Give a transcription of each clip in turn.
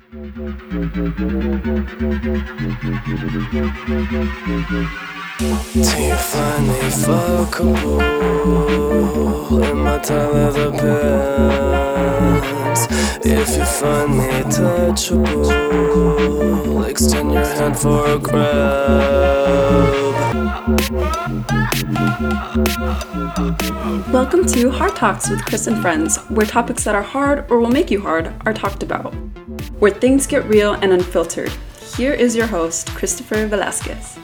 Do you find me fuckable in my tight leather pants? If you find me touchable, extend your hand for a grab. Welcome to Hard Talks with Chris and Friends, where topics that are hard or will make you hard are talked about, where things get real and unfiltered. Here is your host, Christopher Velasquez.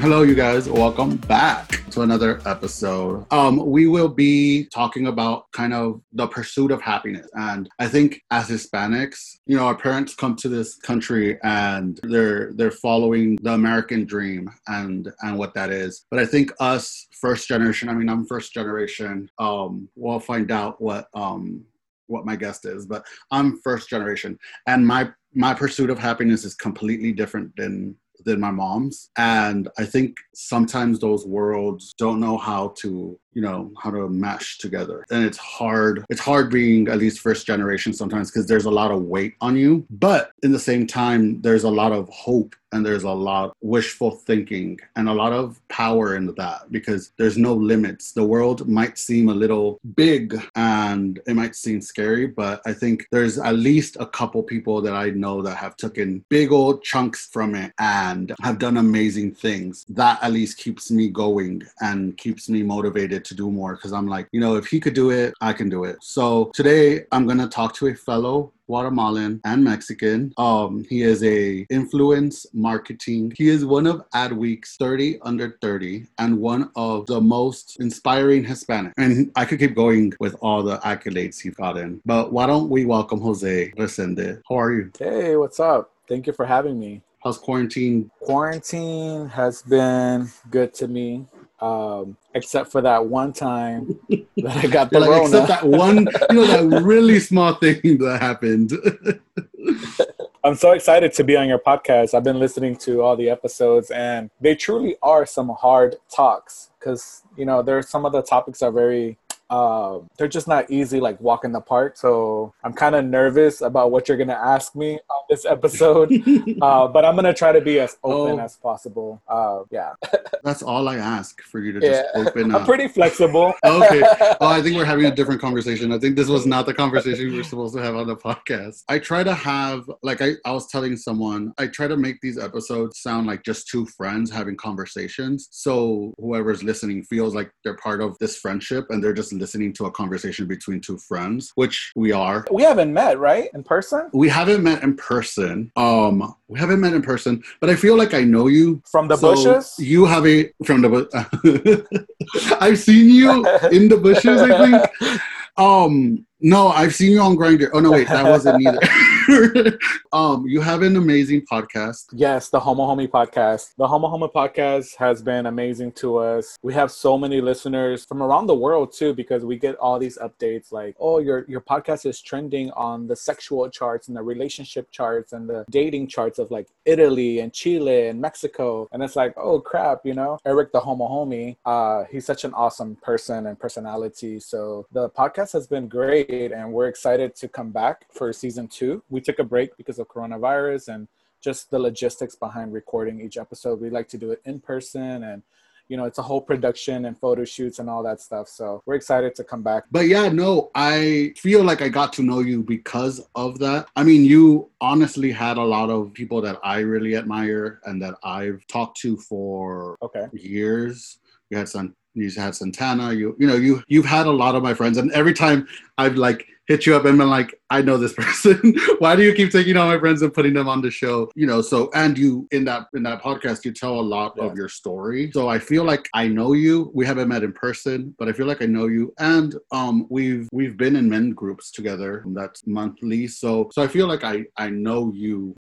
Hello, you guys. Welcome back to another episode. Um, we will be talking about kind of the pursuit of happiness. And I think as Hispanics, you know, our parents come to this country and they're they're following the American dream and and what that is. But I think us first generation, I mean, I'm first generation, um, we'll find out what um what my guest is, but I'm first generation and my my pursuit of happiness is completely different than than my mom's. And i think sometimes those worlds don't know how to you know how to mesh together. And it's hard it's hard being at least first generation sometimes because there's a lot of weight on you. But in the same time there's a lot of hope and there's a lot wishful thinking and a lot of power in that because there's no limits. The world might seem a little big and it might seem scary but i think there's at least a couple people that i know that have taken big old chunks from it and have done amazing things. That at least keeps me going and keeps me motivated to do more because i'm like you know if he could do it i can do it so today i'm going to talk to a fellow Guatemalan and Mexican. Um, he is a influence marketing. He is one of Adweek's 30 under 30 and one of the most inspiring Hispanic. And I could keep going with all the accolades he's gotten. But why don't we welcome Jose Resende? How are you? Hey, what's up? Thank you for having me. How's quarantine? Quarantine has been good to me, um, except for that one time that I got the like, except that one, you know, that really small thing that happened. I'm so excited to be on your podcast. I've been listening to all the episodes, and they truly are some hard talks because you know there's some of the topics are very uh, they're just not easy like walk in the park. So I'm kind of nervous about what you're gonna ask me on this episode, uh, but I'm gonna try to be as open Oh. as possible. Uh, yeah, That's all I ask for you to just yeah. open I'm up. pretty flexible. okay. Oh, I think we're having a different conversation. I think this was not the conversation we were supposed to have on the podcast. I try to have, like, I, I was telling someone, I try to make these episodes sound like just two friends having conversations. So whoever's listening feels like they're part of this friendship and they're just listening to a conversation between two friends, which we are. We haven't met, right, in person We haven't met in person. Um, we haven't met in person, but I feel like I know you. from the So bushes. You have a from the. bu- I've seen you in the bushes. I think. Um, no, I've seen you on Grindr. Oh no, wait, that wasn't either. um, you have an amazing podcast. Yes, the Homo Homie podcast. The Homo Homie podcast has been amazing to us. We have so many listeners from around the world too, because we get all these updates like, oh, your your podcast is trending on the sexual charts and the relationship charts and the dating charts of like Italy and Chile and Mexico. And it's like, oh crap, you know, Eric the Homo Homie, uh, he's such an awesome person and personality. So the podcast has been great, and we're excited to come back for season two. We took a break because of coronavirus and just the logistics behind recording each episode. We like to do it in person and you know, it's a whole production and photo shoots and all that stuff. So we're excited to come back. But yeah, no, I feel like I got to know you because of that. I mean, you honestly had a lot of people that I really admire and that I've talked to for Okay. years. You had some you had Santana, you you know, you you've had a lot of my friends, and every time I've like hit you up and been like, I know this person. Why do you keep taking all my friends and putting them on the show? You know, so and you in that in that podcast you tell a lot Yeah. of your story. So I feel like I know you. We haven't met in person, but I feel like I know you. And um we've we've been in men groups together. That's monthly. So so I feel like I I know you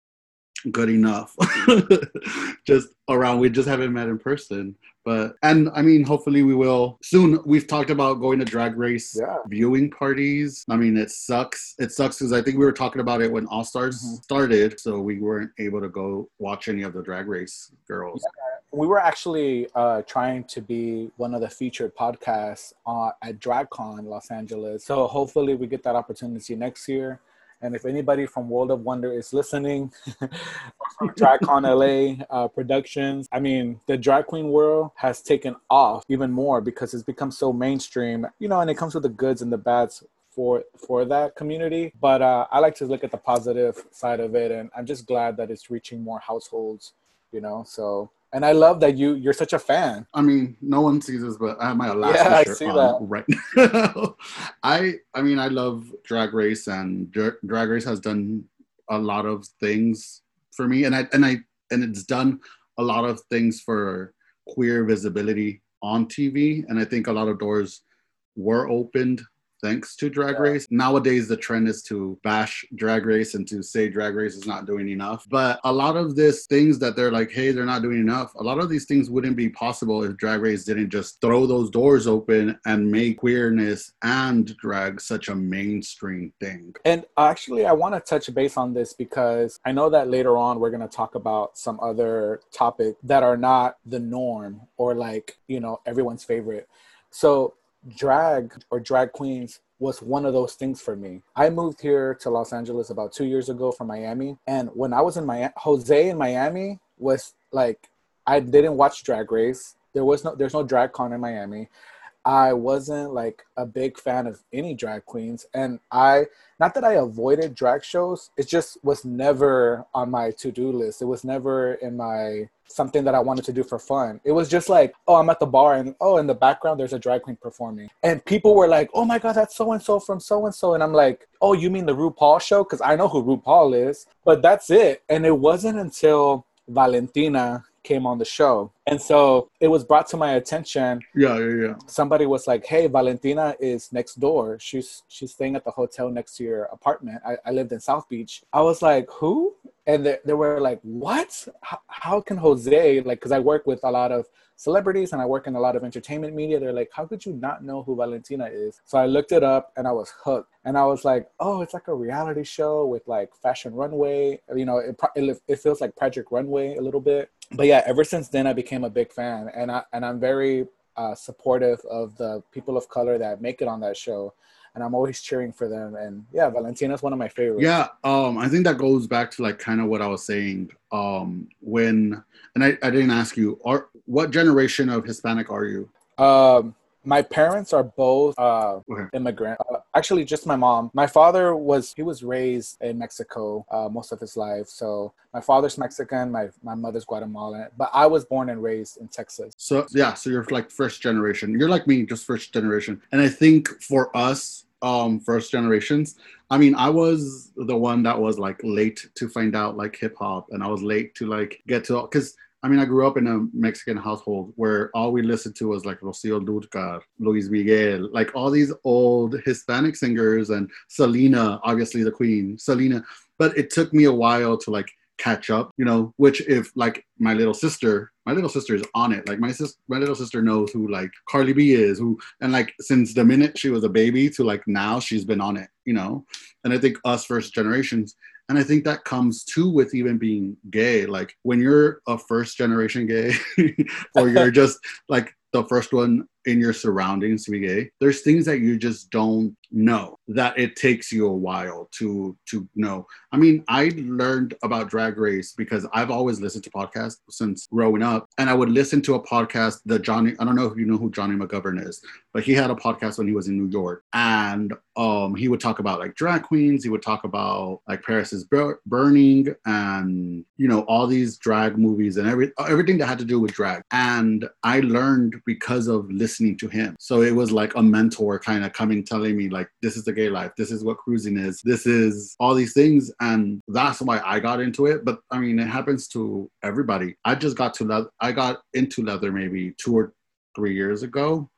good enough just around we just haven't met in person but and i mean hopefully we will soon we've talked about going to drag race Yeah. viewing parties i mean it sucks it sucks because i think we were talking about it when all stars Mhm. started so we weren't able to go watch any of the drag race girls we were actually uh, trying to be one of the featured podcasts uh, at DragCon Los Angeles. So hopefully we get that opportunity next year. And if anybody from World of Wonder is listening, from DragCon LA uh, Productions, I mean, the drag queen world has taken off even more because it's become so mainstream, you know, and it comes with the goods and the bads for for that community. But uh, I like to look at the positive side of it, and I'm just glad that it's reaching more households, you know. So and I love that you you're such a fan. I mean, no one sees this, but I have my Alaska Yeah, I see on that. right now. I I mean, I love Drag Race, and Dra- Drag Race has done a lot of things for me, and I and I and it's done a lot of things for queer visibility on TV, and I think a lot of doors were opened thanks to Drag Yeah. Race. Nowadays, the trend is to bash Drag Race and to say Drag Race is not doing enough. But a lot of this things that they're like, hey, they're not doing enough. A lot of these things wouldn't be possible if Drag Race didn't just throw those doors open and make queerness and drag such a mainstream thing. And actually, I want to touch base on this because I know that later on we're going to talk about some other topic that are not the norm or like, you know, everyone's favorite. So, drag or drag queens was one of those things for me. I moved here to Los Angeles about two years ago from Miami. And when I was in Miami, Jose in Miami was like, I didn't watch Drag Race. There was no, there's no drag con in Miami. I wasn't like a big fan of any drag queens. And I, not that I avoided drag shows, it just was never on my to do list. It was never in my something that I wanted to do for fun. It was just like, oh, I'm at the bar and oh, in the background, there's a drag queen performing. And people were like, oh my God, that's so and so from so and so. And I'm like, oh, you mean the RuPaul show? Because I know who RuPaul is, but that's it. And it wasn't until Valentina came on the show. And so it was brought to my attention Yeah, yeah, yeah. somebody was like, "Hey, Valentina is next door. She's she's staying at the hotel next to your apartment." I, I lived in South Beach. I was like, "Who?" And they, they were like, "What? How, how can Jose like?" Because I work with a lot of celebrities and I work in a lot of entertainment media. They're like, "How could you not know who Valentina is?" So I looked it up and I was hooked. And I was like, "Oh, it's like a reality show with like fashion runway. You know, it it, it feels like Project Runway a little bit." But yeah, ever since then I became a big fan, and I and I'm very uh, supportive of the people of color that make it on that show, and I'm always cheering for them. And yeah, Valentina's one of my favorites. Yeah, um, I think that goes back to like kind of what I was saying. Um, when and I, I didn't ask you, are what generation of Hispanic are you? Um, my parents are both uh, Okay. immigrant. Uh, actually, just my mom. My father was he was raised in Mexico uh, most of his life. So my father's Mexican, my my mother's Guatemalan, but I was born and raised in Texas. So yeah, so you're like first generation. You're like me, just first generation. And I think for us, um, first generations, I mean, I was the one that was like late to find out like hip hop, and I was late to like get to because. I mean, I grew up in a Mexican household where all we listened to was like Rocio Durcal, Luis Miguel, like all these old Hispanic singers, and Selena, obviously the queen, Selena. But it took me a while to like catch up, you know, which if like my little sister, my little sister is on it. Like my sis my little sister knows who like Cardi B is, who and like since the minute she was a baby to like now she's been on it, you know. And I think us first generations, and I think that comes too with even being gay. Like when you're a first generation gay, or you're just like the first one in your surroundings to be gay, there's things that you just don't know that it takes you a while to to know. I mean, I learned about Drag Race because I've always listened to podcasts since growing up, and I would listen to a podcast that Johnny. I don't know if you know who Johnny McGovern is, but he had a podcast when he was in New York, and um, he would talk about like drag queens. He would talk about like Paris is Bur- Burning, and you know all these drag movies and every everything that had to do with drag. And I learned because of listening to him. So it was like a mentor kind of coming, telling me like, this is the gay life. This is what cruising is. This is all these things, and that's why I got into it. But I mean, it happens to everybody. I just got to leather. I got into leather maybe two or three years ago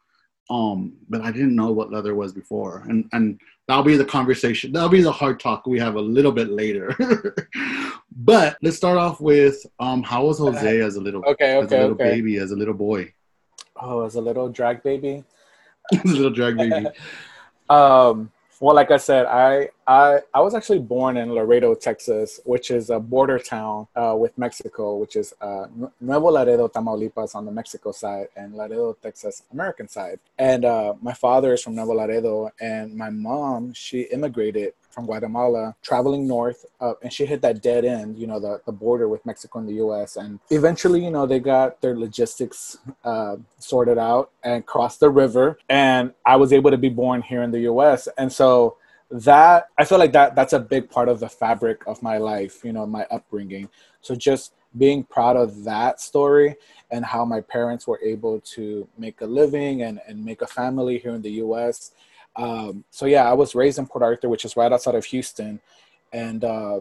um but i didn't know what leather was before and and that'll be the conversation that'll be the hard talk we have a little bit later but let's start off with um how was jose as a little Okay, as a little okay. baby as a little boy Oh, as a little drag baby. as a little drag baby Um, well, like I said, I I I was actually born in Laredo, Texas, which is a border town uh, with Mexico, which is uh, Nuevo Laredo, Tamaulipas on the Mexico side, and Laredo, Texas, American side. And uh, my father is from Nuevo Laredo, and my mom she immigrated from Guatemala, traveling north, uh, and she hit that dead end, you know, the, the border with Mexico and the U.S. And eventually, you know, they got their logistics uh, sorted out and crossed the river, and I was able to be born here in the U.S. And so that I feel like that that's a big part of the fabric of my life, you know, my upbringing. So just being proud of that story and how my parents were able to make a living and, and make a family here in the US um, so yeah, I was raised in Port Arthur, which is right outside of Houston, and uh,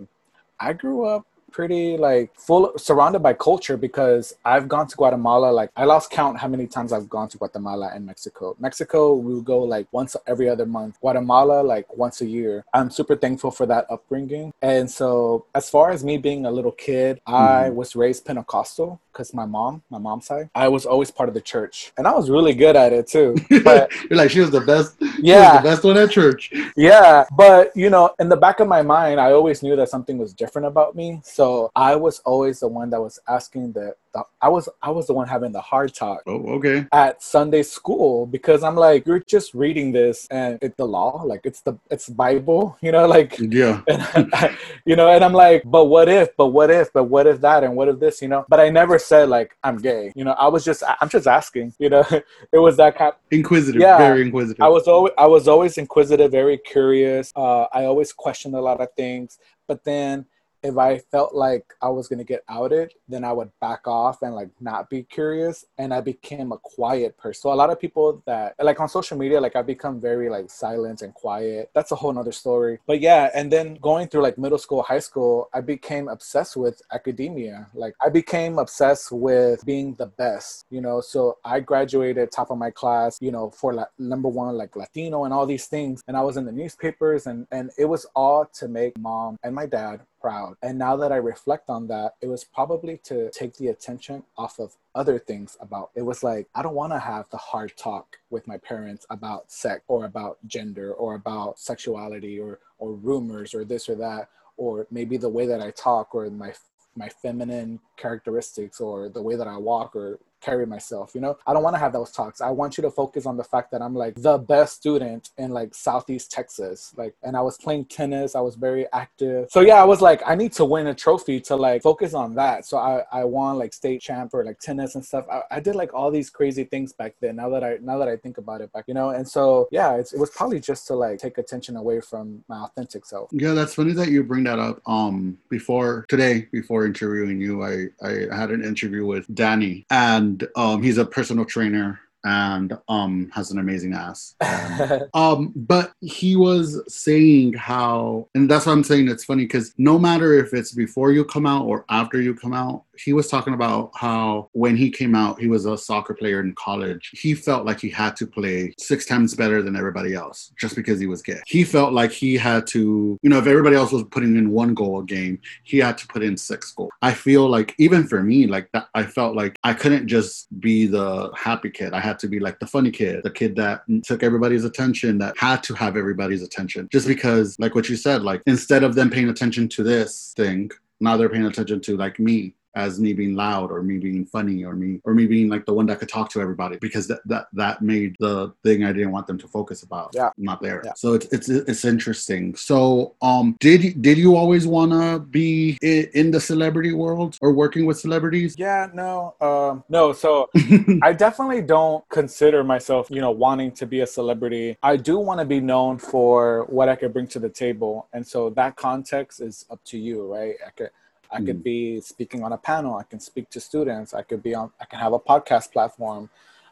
I grew up pretty like full surrounded by culture because I've gone to Guatemala like I lost count how many times I've gone to Guatemala and Mexico. Mexico we go like once every other month. Guatemala like once a year. I'm super thankful for that upbringing. And so as far as me being a little kid, mm. I mm-hmm. was raised Pentecostal because my mom, my mom's side, I was always part of the church, and I was really good at it too. But you're like she was the best. Yeah, the best one at church. Yeah, but you know, in the back of my mind, I always knew that something was different about me. So I was always the one that was asking the the, I was I was the one having the hard talk. Oh, okay. At Sunday school because I'm like, you're just reading this and it's the law, like it's the it's Bible, you know, like yeah, I, you know, and I'm like, but what if, but what if, but what if that, and what if this, you know? But I never said like I'm gay, you know. I was just I'm just asking, you know. it was that kind. Inquisitive, yeah, very inquisitive. I was always I was always inquisitive, very curious. Uh, I always questioned a lot of things, but then if I felt like I was gonna get outed, then I would back off and like not be curious, and I became a quiet person. So a lot of people that like on social media, like I become very like silent and quiet. That's a whole nother story. But yeah, and then going through like middle school, high school, I became obsessed with academia. Like I became obsessed with being the best, you know. So I graduated top of my class, you know, for like number one like Latino and all these things, and I was in the newspapers, and and it was all to make mom and my dad proud. And now that I reflect on that, it was probably to take the attention off of other things about it was like I don't want to have the hard talk with my parents about sex or about gender or about sexuality or or rumors or this or that or maybe the way that I talk or my my feminine characteristics or the way that I walk or carry myself you know? I don't want to have those talks. I want you to focus on the fact that i'm like the best student in like southeast texas like and i was playing tennis i was very active. So yeah i was like i need to win a trophy to like focus on that. So i i won like state champ for like tennis and stuff. I, I did like all these crazy things back then now that i now that i think about it back you know? And so yeah it was probably just to like take attention away from my authentic self. Yeah that's funny that you bring that up. Um before today before interviewing you i i had an interview with danny and and um, he's a personal trainer and um has an amazing ass. Um, but he was saying how, and that's why I'm saying it's funny because no matter if it's before you come out or after you come out, he was talking about how when he came out, he was a soccer player in college. He felt like he had to play six times better than everybody else just because he was gay. He felt like he had to, you know, if everybody else was putting in one goal a game, he had to put in six goals. I feel like even for me, like that, I felt like I couldn't just be the happy kid. I had to be like the funny kid, the kid that took everybody's attention, that had to have everybody's attention. Just because, like what you said, like instead of them paying attention to this thing, now they're paying attention to like me as me being loud or me being funny or me or me being like the one that could talk to everybody because that that, that made the thing I didn't want them to focus about yeah. not there. Yeah. So it's it's it's interesting. So um did did you always want to be in the celebrity world or working with celebrities? Yeah, no. Um no, so I definitely don't consider myself, you know, wanting to be a celebrity. I do want to be known for what I could bring to the table. And so that context is up to you, right? I could I could mm. be speaking on a panel. I can speak to students. I could be on. I can have a podcast platform.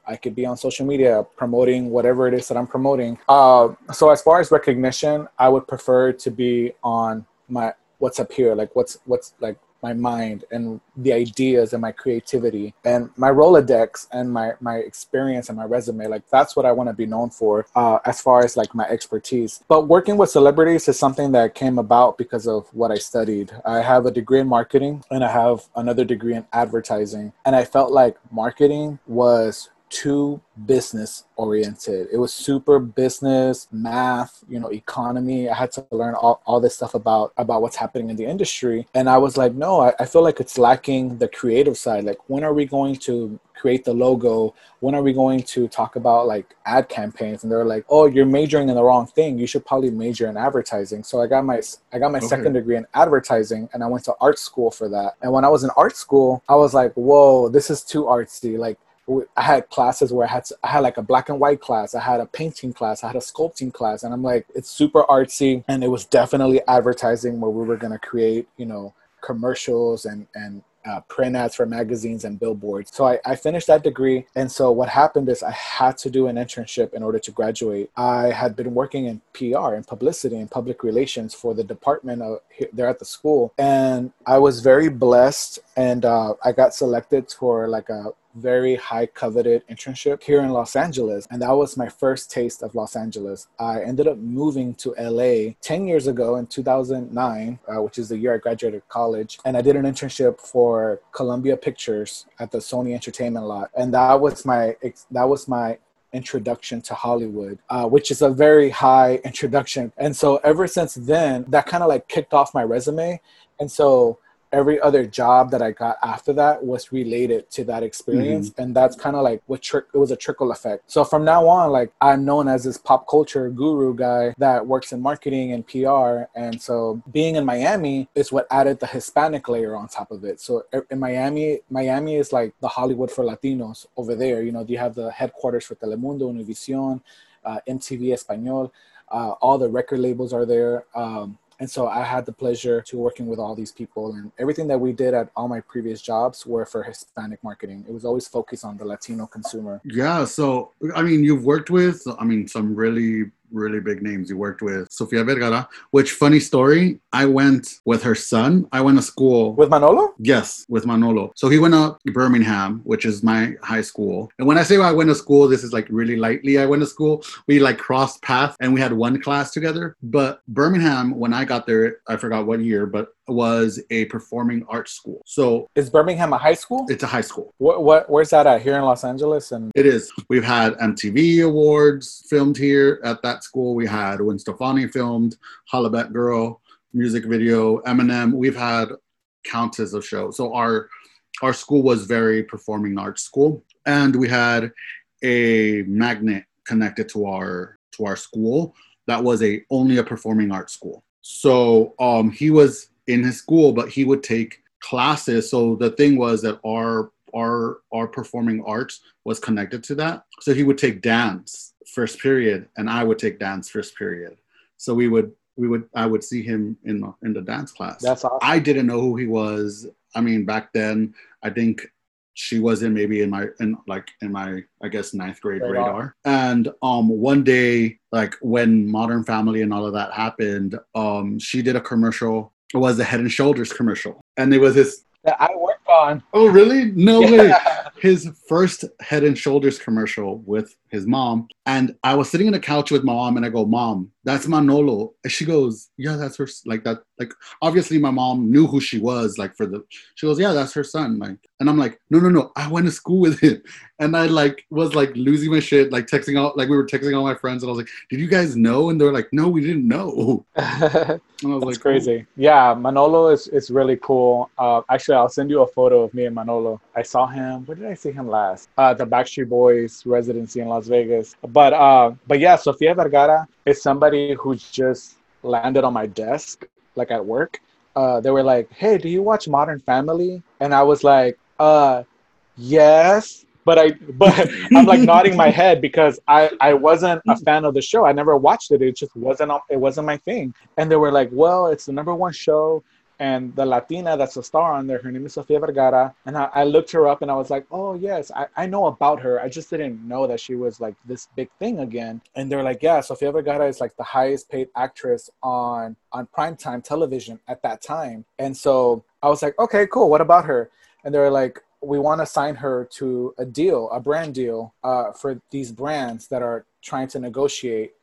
I could be on social media promoting whatever it is that I'm promoting. Uh, so as far as recognition, I would prefer to be on my what's up here, like what's what's like my mind and the ideas and my creativity and my rolodex and my my experience and my resume. Like that's what i want to be known for uh, as far as like my expertise. But working with celebrities is something that came about because of what i studied. I have a degree in marketing and i have another degree in advertising. And i felt like marketing was too business oriented. It was super business, math, you know, economy. I had to learn all, all this stuff about about what's happening in the industry. And I was like, no, I, I feel like it's lacking the creative side. Like when are we going to create the logo? When are we going to talk about like ad campaigns? And they're like, oh, you're majoring in the wrong thing. You should probably major in advertising. So I got my I got my Okay. second degree in advertising, and I went to art school for that. And when I was in art school, I was like, whoa, this is too artsy. Like I had classes where I had I had like a black and white class, I had a painting class, I had a sculpting class, and I'm like, it's super artsy, and it was definitely advertising where we were gonna create, you know, commercials and and uh, print ads for magazines and billboards. So I, I finished that degree, and so what happened is I had to do an internship in order to graduate. I had been working in PR and publicity and public relations for the department of there at the school, and I was very blessed, and uh, I got selected for like a very high coveted internship here in Los Angeles. And that was my first taste of Los Angeles. I ended up moving to LA 10 years ago in 2009, uh, which is the year I graduated college. And I did an internship for Columbia Pictures at the Sony Entertainment lot. And that was my, that was my introduction to Hollywood, uh, which is a very high introduction. And so ever since then, that kind of like kicked off my resume. And so every other job that I got after that was related to that experience. And that's kind of like what tri- it was a trickle effect. So from now on, like I'm known as this pop culture guru guy that works in marketing and PR. And so being in Miami is what added the Hispanic layer on top of it. So in Miami, Miami is like the Hollywood for Latinos over there. You know, you have the headquarters for Telemundo, Univision, uh, MTV Espanol. Uh, all the record labels are there. Um, and so I had the pleasure to working with all these people, and everything that we did at all my previous jobs were for Hispanic marketing. It was always focused on the Latino consumer. Yeah, so I mean, you've worked with, I mean, some really, really big names. You worked with Sofia Vergara, which funny story, I went with her son. I went to school With Manolo? Yes, with Manolo. So he went up to Birmingham, which is my high school. And when I say I went to school, this is like really lightly. I went to school. We like crossed paths and we had one class together. But Birmingham, when I got there, I forgot what year, but was a performing arts school. So Is Birmingham a high school? it's a high school. What, what where's that at? Here in Los Angeles? And It is. We've had MTV awards filmed here at that school. We had when Stefani filmed, Hollaback Girl music video, Eminem. We've had countless of shows. So our our school was very performing arts school, and we had a magnet connected to our to our school that was a only a performing arts school. So um, he was in his school, but he would take classes. So the thing was that our our our performing arts was connected to that. So he would take dance first period, and I would take dance first period. So we would we would I would see him in the, in the dance class. that's awesome. I didn't know who he was. I mean, back then, I think she was in maybe in my in like in my I guess ninth grade Radar. radar. And um, one day, like when Modern Family and all of that happened, um, she did a commercial. Was the Head and Shoulders commercial, and there was this. I worked on. Oh, really? No way his first head and shoulders commercial with his mom and i was sitting on the couch with my mom and i go mom that's manolo and she goes yeah that's her like that like obviously my mom knew who she was like for the she goes yeah that's her son like and i'm like no no no i went to school with him and i like was like losing my shit like texting out like we were texting all my friends and i was like did you guys know and they're like no we didn't know and i was like crazy. Yeah, Manolo is, is really cool. Uh, actually, I'll send you a photo of me and Manolo. I saw him. Where did I see him last? Uh, the Backstreet Boys residency in Las Vegas. But uh, but yeah, Sofia Vergara is somebody who just landed on my desk, like at work. Uh, they were like, "Hey, do you watch Modern Family?" And I was like, "Uh, yes." But I, but I'm like nodding my head because I, I wasn't a fan of the show. I never watched it. It just wasn't, it wasn't my thing. And they were like, well, it's the number one show. And the Latina that's a star on there, her name is Sofia Vergara. And I, I looked her up and I was like, oh, yes, I, I know about her. I just didn't know that she was like this big thing again. And they're like, yeah, Sofia Vergara is like the highest paid actress on, on primetime television at that time. And so I was like, okay, cool. What about her? And they're like, we want to sign her to a deal, a brand deal uh, for these brands that are trying to negotiate.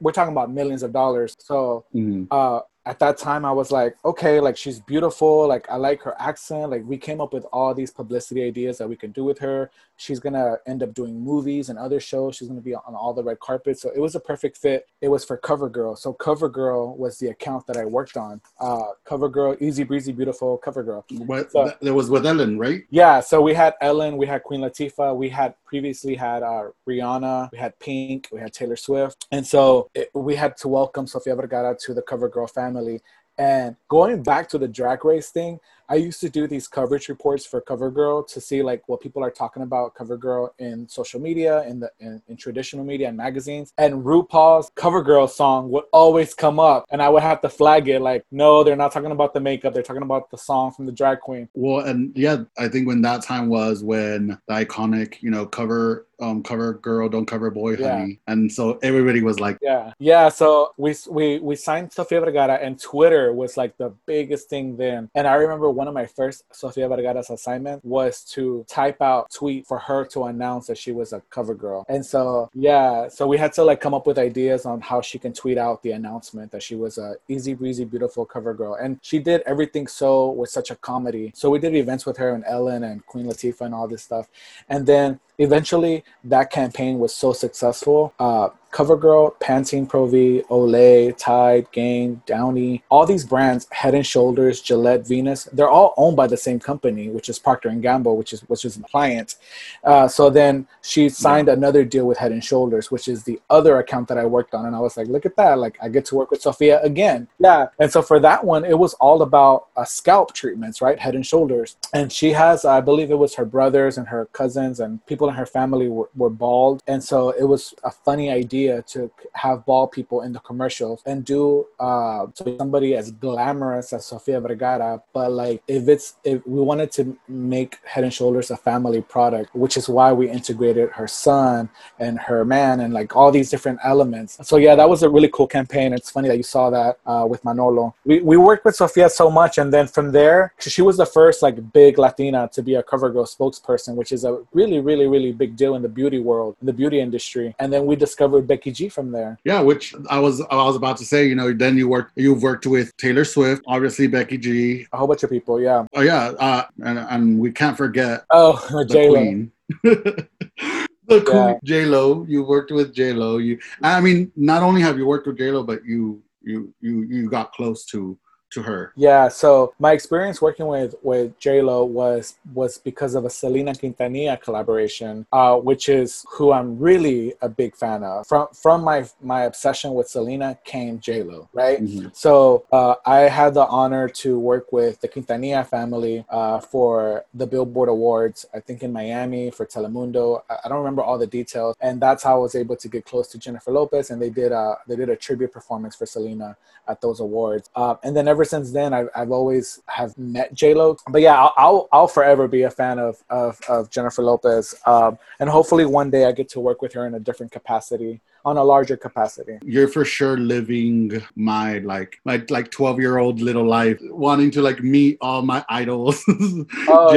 We're talking about millions of dollars. So Mhm. uh, at that time I was like, okay, like she's beautiful, like I like her accent. Like we came up with all these publicity ideas that we can do with her. She's gonna end up doing movies and other shows. She's gonna be on all the red carpets. So it was a perfect fit. It was for CoverGirl. So CoverGirl was the account that I worked on. Uh, CoverGirl, easy breezy, beautiful CoverGirl. What So- that was with Ellen, right? Yeah, so we had Ellen, we had Queen Latifah, we had previously had uh, Rihanna, we had Pink, we had Taylor Swift, and so it, we had to welcome Sofia Vergara to the CoverGirl family. And going back to the drag race thing, I used to do these coverage reports for CoverGirl to see like what people are talking about CoverGirl in social media, in the in, in traditional media and magazines. And RuPaul's CoverGirl song would always come up, and I would have to flag it like, no, they're not talking about the makeup, they're talking about the song from the drag queen. Well, and yeah, I think when that time was when the iconic, you know, cover, um, cover girl, don't cover boy, Yeah. honey, and so everybody was like, Yeah, yeah. So we we we signed Sofia Vergara, and Twitter was like the biggest thing then. And I remember one of my first Sofia Vergara's assignment was to type out tweet for her to announce that she was a cover girl. And so yeah, so we had to like come up with ideas on how she can tweet out the announcement that she was a easy breezy beautiful cover girl. And she did everything so with such a comedy. So we did events with her and Ellen and Queen Latifah and all this stuff. And then eventually that campaign was so successful. Uh, CoverGirl, Pantene Pro V, Olay, Tide, Gain, Downy, all these brands, Head and Shoulders, Gillette, Venus, they're all owned by the same company, which is Procter and Gamble, which is which is a client. Uh, so then she signed another deal with Head and Shoulders, which is the other account that I worked on, and I was like, look at that, like I get to work with Sofia again. Yeah, and so for that one, it was all about uh, scalp treatments, right? Head and Shoulders, and she has, I believe, it was her brothers and her cousins and people in her family were, were bald, and so it was a funny idea to have bald people in the commercials and do uh, so somebody as glamorous as Sofia Vergara, but like if it's if we wanted to make Head and Shoulders a family product, which is why we integrated her son and her man and like all these different elements. So yeah, that was a really cool campaign. It's funny that you saw that uh, with Manolo. We we worked with Sofia so much, and then from there, she was the first like big Latina to be a CoverGirl spokesperson, which is a really really really big deal in the beauty world, in the beauty industry. And then we discovered Becky G from there. yeah, which I was, I was about to say, you know, then you worked, you've worked with Taylor Swift, obviously Becky G. A whole bunch of people, yeah. Oh yeah, uh, and and we can't forget Oh, the J Lo. queen. the Yeah. J Lo. You worked with J Lo. You, I mean, not only have you worked with J Lo, but you, you, you, you got close to to her. Yeah, so my experience working with with J Lo was was because of a Selena Quintanilla collaboration, uh, which is who I'm really a big fan of. From from my my obsession with Selena came J Lo, right? Mhm. So uh, I had the honor to work with the Quintanilla family uh, for the Billboard Awards, I think in Miami for Telemundo. I, I don't remember all the details, and that's how I was able to get close to Jennifer Lopez, and they did a they did a tribute performance for Selena at those awards. Uh, and then ever since then, I've, I've always have met J Lo. But yeah, I'll, I'll I'll forever be a fan of of, of Jennifer Lopez, um, and hopefully one day I get to work with her in a different capacity, on a larger capacity. You're for sure living my like my like 12 year old little life, wanting to like meet all my idols, Oh,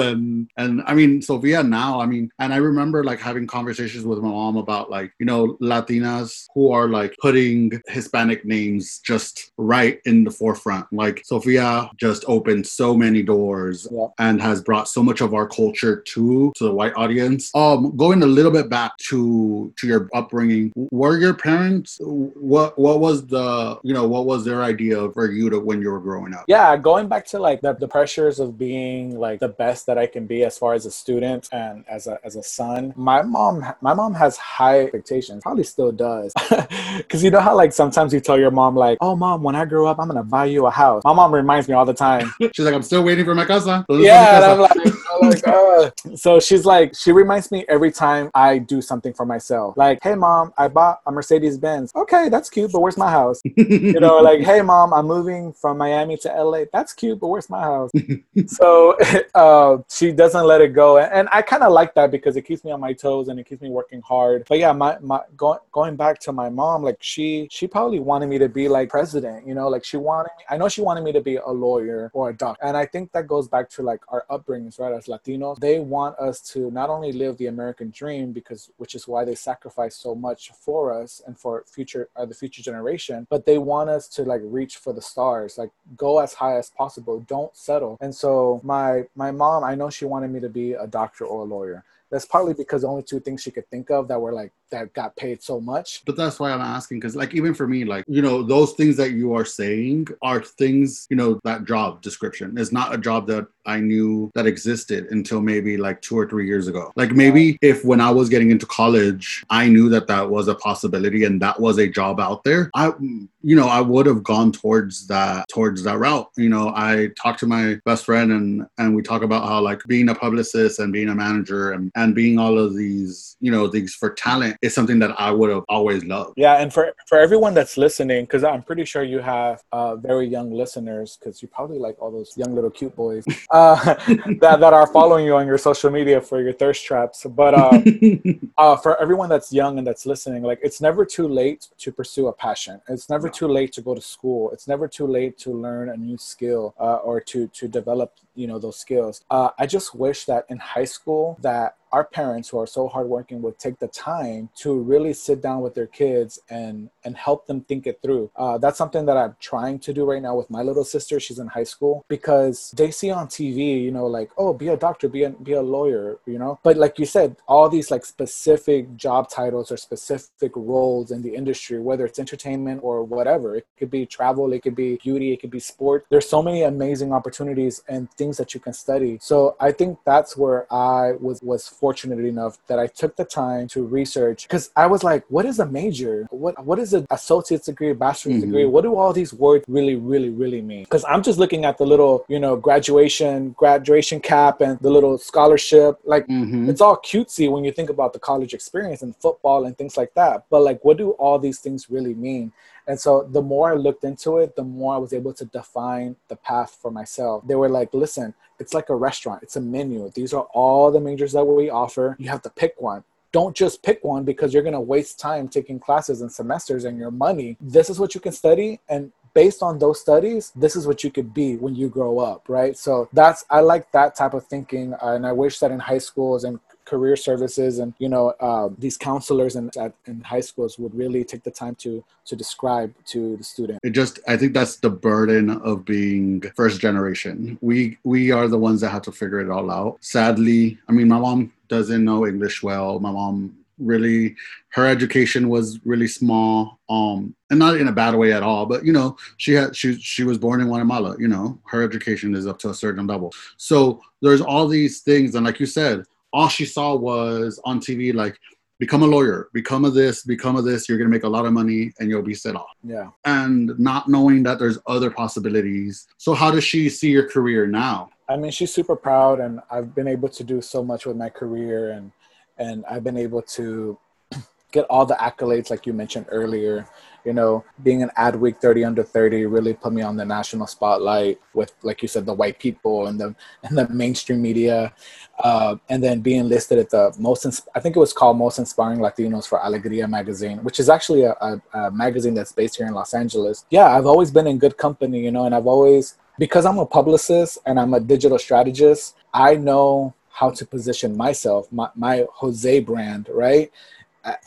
yeah. And and I mean Sofia now. I mean, and I remember like having conversations with my mom about like you know Latinas who are like putting Hispanic names just right in the forefront. Like Sofia just opened so many doors Yeah. and has brought so much of our culture to to the white audience. Um, going a little bit back to to your upbringing, were your parents what what was the you know what was their idea for you to when you were growing up? yeah going back to like the, the pressures of being like the best that i can be as far as a student and as a as a son my mom my mom has high expectations probably still does because you know how like sometimes you tell your mom like oh mom when i grow up i'm gonna buy you a house my mom reminds me all the time She's like, I'm still waiting for my casa. yeah, and I'm like, I'm like, so she's like, she reminds me every time I do something for myself. Like, hey mom, I bought a Mercedes Benz. Okay, that's cute, but where's my house? You know, like, hey mom, I'm moving from Miami to LA. That's cute, but where's my house? so uh, she doesn't let it go, and, and I kind of like that because it keeps me on my toes and it keeps me working hard. But yeah, my my going going back to my mom, like she she probably wanted me to be like president. You know, like she wanted. Me, I know she wanted me to be a lawyer or a doctor, and I think that goes back to like our upbringings, right? As Latinos, they want us to not only live the American dream because which is why they sacrifice so much for us and for future uh, the future generation, but they want us to like reach for the stars, like go as high as possible, don't settle. And so my my mom, I know she wanted me to be a doctor or a lawyer that's partly because the only two things she could think of that were like that got paid so much. But that's why I'm asking because, like, even for me, like, you know, those things that you are saying are things, you know, that job description is not a job that I knew that existed until maybe like two or three years ago. Like, maybe if when I was getting into college, I knew that that was a possibility and that was a job out there, I, you know, I would have gone towards that, towards that route. You know, I talked to my best friend and, and we talk about how like being a publicist and being a manager and, and being all of these, you know, things for talent is something that I would have always loved. Yeah, and for for everyone that's listening, because I'm pretty sure you have uh, very young listeners, because you probably like all those young little cute boys uh, that that are following you on your social media for your thirst traps. But uh, uh, for everyone that's young and that's listening, like it's never too late to pursue a passion. It's never too late to go to school. It's never too late to learn a new skill uh, or to to develop you know those skills. Uh, I just wish that in high school that our parents who are so hardworking would take the time to really sit down with their kids and and help them think it through. Uh, that's something that I'm trying to do right now with my little sister. She's in high school because they see on TV, you know, like oh, be a doctor, be a be a lawyer, you know. But like you said, all these like specific job titles or specific roles in the industry, whether it's entertainment or whatever, it could be travel, it could be beauty, it could be sport. There's so many amazing opportunities and things that you can study. So I think that's where I was was fortunate enough that I took the time to research because I was like, what is a major? What what is an associate's degree, bachelor's mm-hmm. degree? What do all these words really, really, really mean? Because I'm just looking at the little, you know, graduation, graduation cap and the little scholarship. Like mm-hmm. it's all cutesy when you think about the college experience and football and things like that. But like what do all these things really mean? And so the more I looked into it, the more I was able to define the path for myself. They were like, listen, it's like a restaurant, it's a menu. These are all the majors that we offer. You have to pick one don't just pick one because you're going to waste time taking classes and semesters and your money. This is what you can study and based on those studies, this is what you could be when you grow up, right? So that's I like that type of thinking, and I wish that in high schools and career services and you know uh, these counselors in, at, in high schools would really take the time to to describe to the student. It just i think that's the burden of being first generation. We we are the ones that have to figure it all out. Sadly i mean my mom doesn't know english well. My mom really her education was really small um and not in a bad way at all but you know she had she she was born in guatemala you know her education is up to a certain level. So there's all these things and like you said all she saw was on TV, like, become a lawyer, become a this, become a this, you're gonna make a lot of money and you'll be set off. Yeah. And not knowing that there's other possibilities. So how does she see your career now? I mean, she's super proud and I've been able to do so much with my career and and I've been able to get all the accolades like you mentioned earlier you know, being an Adweek 30 under 30 really put me on the national spotlight with, like you said, the white people and the and the mainstream media, uh, and then being listed at the most. Insp- I think it was called Most Inspiring Latinos for Alegria magazine, which is actually a, a, a magazine that's based here in Los Angeles. Yeah, I've always been in good company, you know, and I've always because I'm a publicist and I'm a digital strategist. I know how to position myself, my, my Jose brand, right?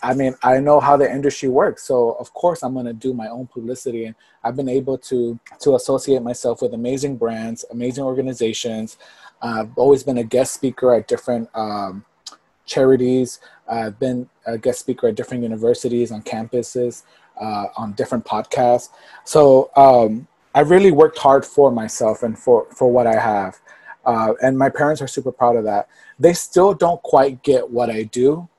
I mean, I know how the industry works, so of course I'm going to do my own publicity, and I've been able to to associate myself with amazing brands, amazing organizations. I've always been a guest speaker at different um, charities. I've been a guest speaker at different universities on campuses, uh, on different podcasts. So um, I really worked hard for myself and for for what I have, uh, and my parents are super proud of that. They still don't quite get what I do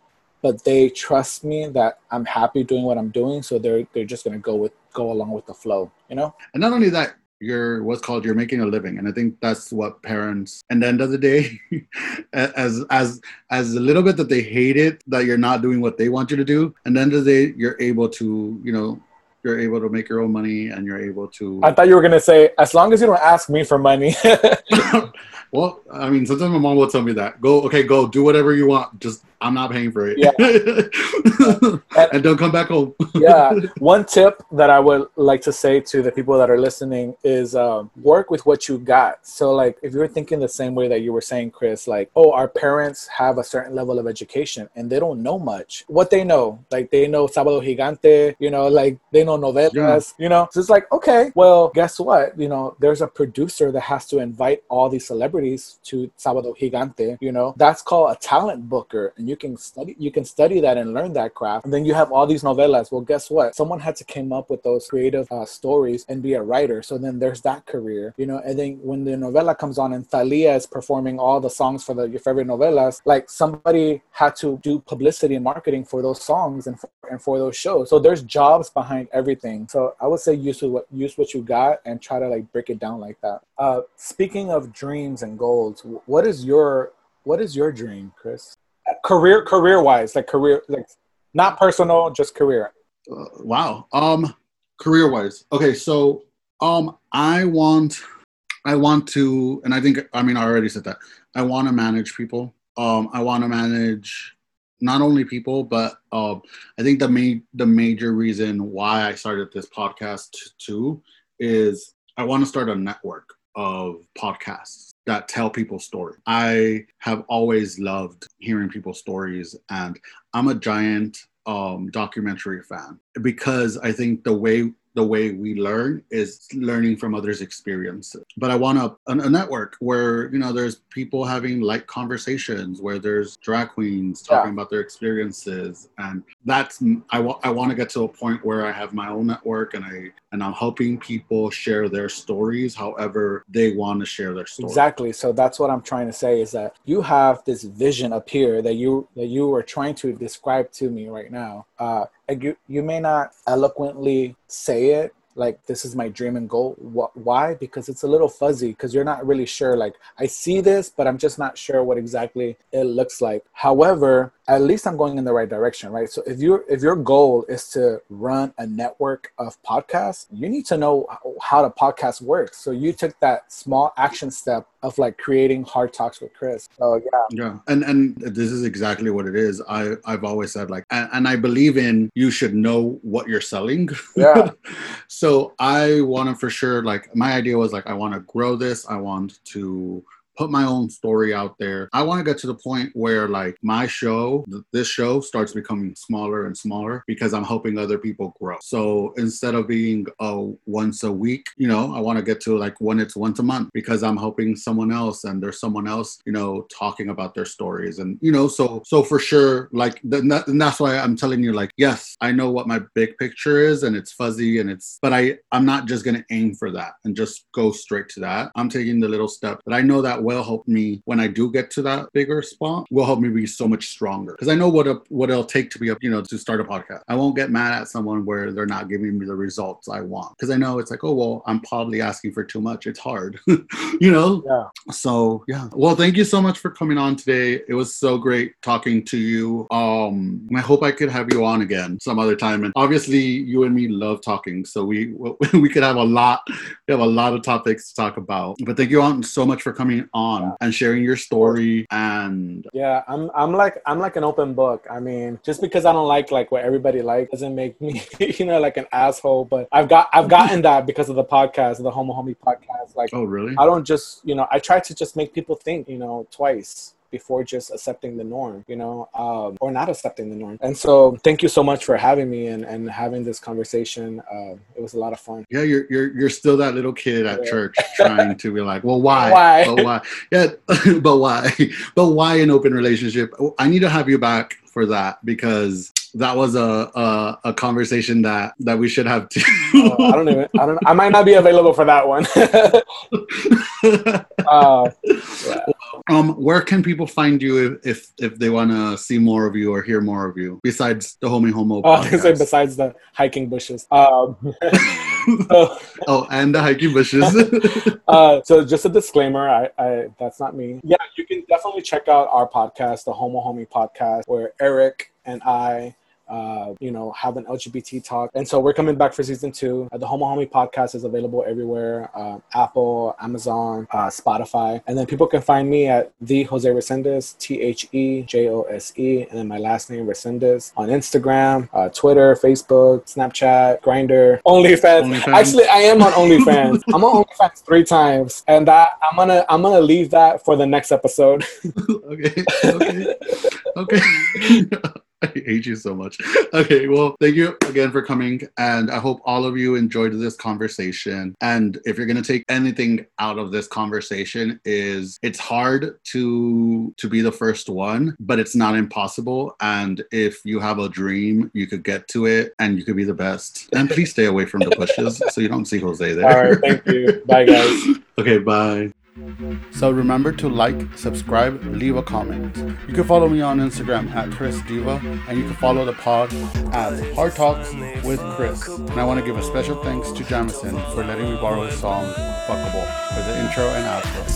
but they trust me that I'm happy doing what I'm doing, so they're they're just gonna go with go along with the flow, you know. And not only that, you're what's called you're making a living, and I think that's what parents. And the end of the day, as as as a little bit that they hate it that you're not doing what they want you to do, and then the end of the day, you're able to you know you're able to make your own money and you're able to i thought you were going to say as long as you don't ask me for money well i mean sometimes my mom will tell me that go okay go do whatever you want just I'm not paying for it. Yeah. and don't come back home. yeah. One tip that I would like to say to the people that are listening is um, work with what you got. So, like, if you're thinking the same way that you were saying, Chris, like, oh, our parents have a certain level of education and they don't know much. What they know, like, they know Sábado Gigante, you know, like, they know novelas, Yeah. you know. So it's like, okay, well, guess what? You know, there's a producer that has to invite all these celebrities to Sábado Gigante, you know. That's called a talent booker. And you can study, you can study that and learn that craft. And then you have all these novelas. Well, guess what? Someone had to came up with those creative uh, stories and be a writer. So then there's that career, you know. And then when the novela comes on and Thalia is performing all the songs for the your favorite novelas, like somebody had to do publicity and marketing for those songs and for, and for those shows. So there's jobs behind everything. So I would say use what use what you got and try to like break it down like that. Uh, speaking of dreams and goals, what is your what is your dream, Chris? Career career wise, like career like not personal, just career. Uh, wow. Um, career wise. Okay, so um, I want, I want to, and I think I mean I already said that. I want to manage people. Um, I want to manage not only people, but um, I think the main the major reason why I started this podcast too is I want to start a network of podcasts that tell people's stories. I have always loved hearing people's stories, and I'm a giant um, documentary fan because I think the way the way we learn is learning from others' experiences. But I want a, a, a network where you know there's people having light conversations, where there's drag queens talking about their experiences, and that's I want I want to get to a point where I have my own network and I and I'm helping people share their stories, however they want to share their stories. Exactly. So that's what I'm trying to say is that you have this vision up here that you that you were trying to describe to me right now. Uh, you you may not eloquently say it like this is my dream and goal. Wh- why? Because it's a little fuzzy because you're not really sure like i see this but i'm just not sure what exactly it looks like. However at least i'm going in the right direction right so if you if your goal is to run a network of podcasts you need to know how- how the podcast works so you took that small action step of like creating hard talks with chris so yeah Yeah, and and this is exactly what it is. I I've always said like, and, and I believe in you should know what you're selling. Yeah. so I want to for sure like my idea was like I want to grow this. I want to put my own story out there. I want to get to the point where like my show, th- this show starts becoming smaller and smaller because I'm helping other people grow. So instead of being a once a week, you know, I want to get to like when it's once a month because I'm helping someone else and there's someone else, you know, talking about their stories. And, you know, so, so for sure, like, th- and that's why I'm telling you, like, yes, I know what my big picture is and it's fuzzy and it's, but I, I'm not just going to aim for that and just go straight to that. I'm taking the little step that I know that will help me when I do get to that bigger spot, will help me be so much stronger. Because I know what a, what it'll take to be a, you know, to start a podcast. I won't get mad at someone where they're not giving me the results I want. Because I know it's like, oh well, I'm probably asking for too much. It's hard. you know? yeah So yeah. Well, thank you so much for coming on today. It was so great talking to you. Um, I hope I could have you on again some other time. And obviously, you and me love talking, so we we could have a lot. We have a lot of topics to talk about. But thank you on so much for coming on and sharing your story. And Yeah, I'm I'm like I'm like an open book. I mean, just because I don't like like what everybody likes doesn't make me, you know, like an asshole. But I've got I've gotten that because of the podcast, the Homo Homie podcast. Like oh, really? I don't just, you know, I try to just make people think, you know, twice before just accepting the norm, you know, um, or not accepting the norm. And so, thank you so much for having me and, and having this conversation. Uh, it was a lot of fun. Yeah, you're you're you're still that little kid at Yeah. church trying to be like, well, why? Why? But why? Yeah, but why? But why an open relationship? I need to have you back for that because that was a a, a conversation that that we should have too. Uh, I don't even, I don't, I might not be available for that one. uh, yeah. Um, where can people find you if if, if they want to see more of you or hear more of you besides the Homie Homo? Oh, say podcast? besides the hiking bushes. Um, so, oh, and the hiking bushes. uh, so just a disclaimer, I, I that's not me. Yeah, you can definitely check out our podcast, the Homo Homie podcast, where Eric and I uh, you know, have an LGBT talk. And so we're coming back for season two. Uh, the Homo Homie podcast is available everywhere uh, Apple, Amazon, uh, Spotify. And then people can find me at the Jose Resendez, T H E J O S E, and then my last name, Resendez, on Instagram, uh, Twitter, Facebook, Snapchat, Grindr, OnlyFans. OnlyFans. Actually, I am on OnlyFans. I'm on OnlyFans three times, and that I'm gonna I'm gonna leave that for the next episode. okay. Okay. Okay. I hate you so much. Okay, well, thank you again for coming, and I hope all of you enjoyed this conversation. And if you're gonna take anything out of this conversation, is it's hard to to be the first one, but it's not impossible. And if you have a dream, you could get to it, and you could be the best. And please stay away from the bushes so you don't see Jose there. All right, thank you. Bye, guys. Okay, bye. So remember to like, subscribe, leave a comment. You can follow me on Instagram at Chris Diva, and you can follow the pod as Hard Talks with Chris. And I want to give a special thanks to Jamison for letting me borrow his song Fuckable for the intro and outro.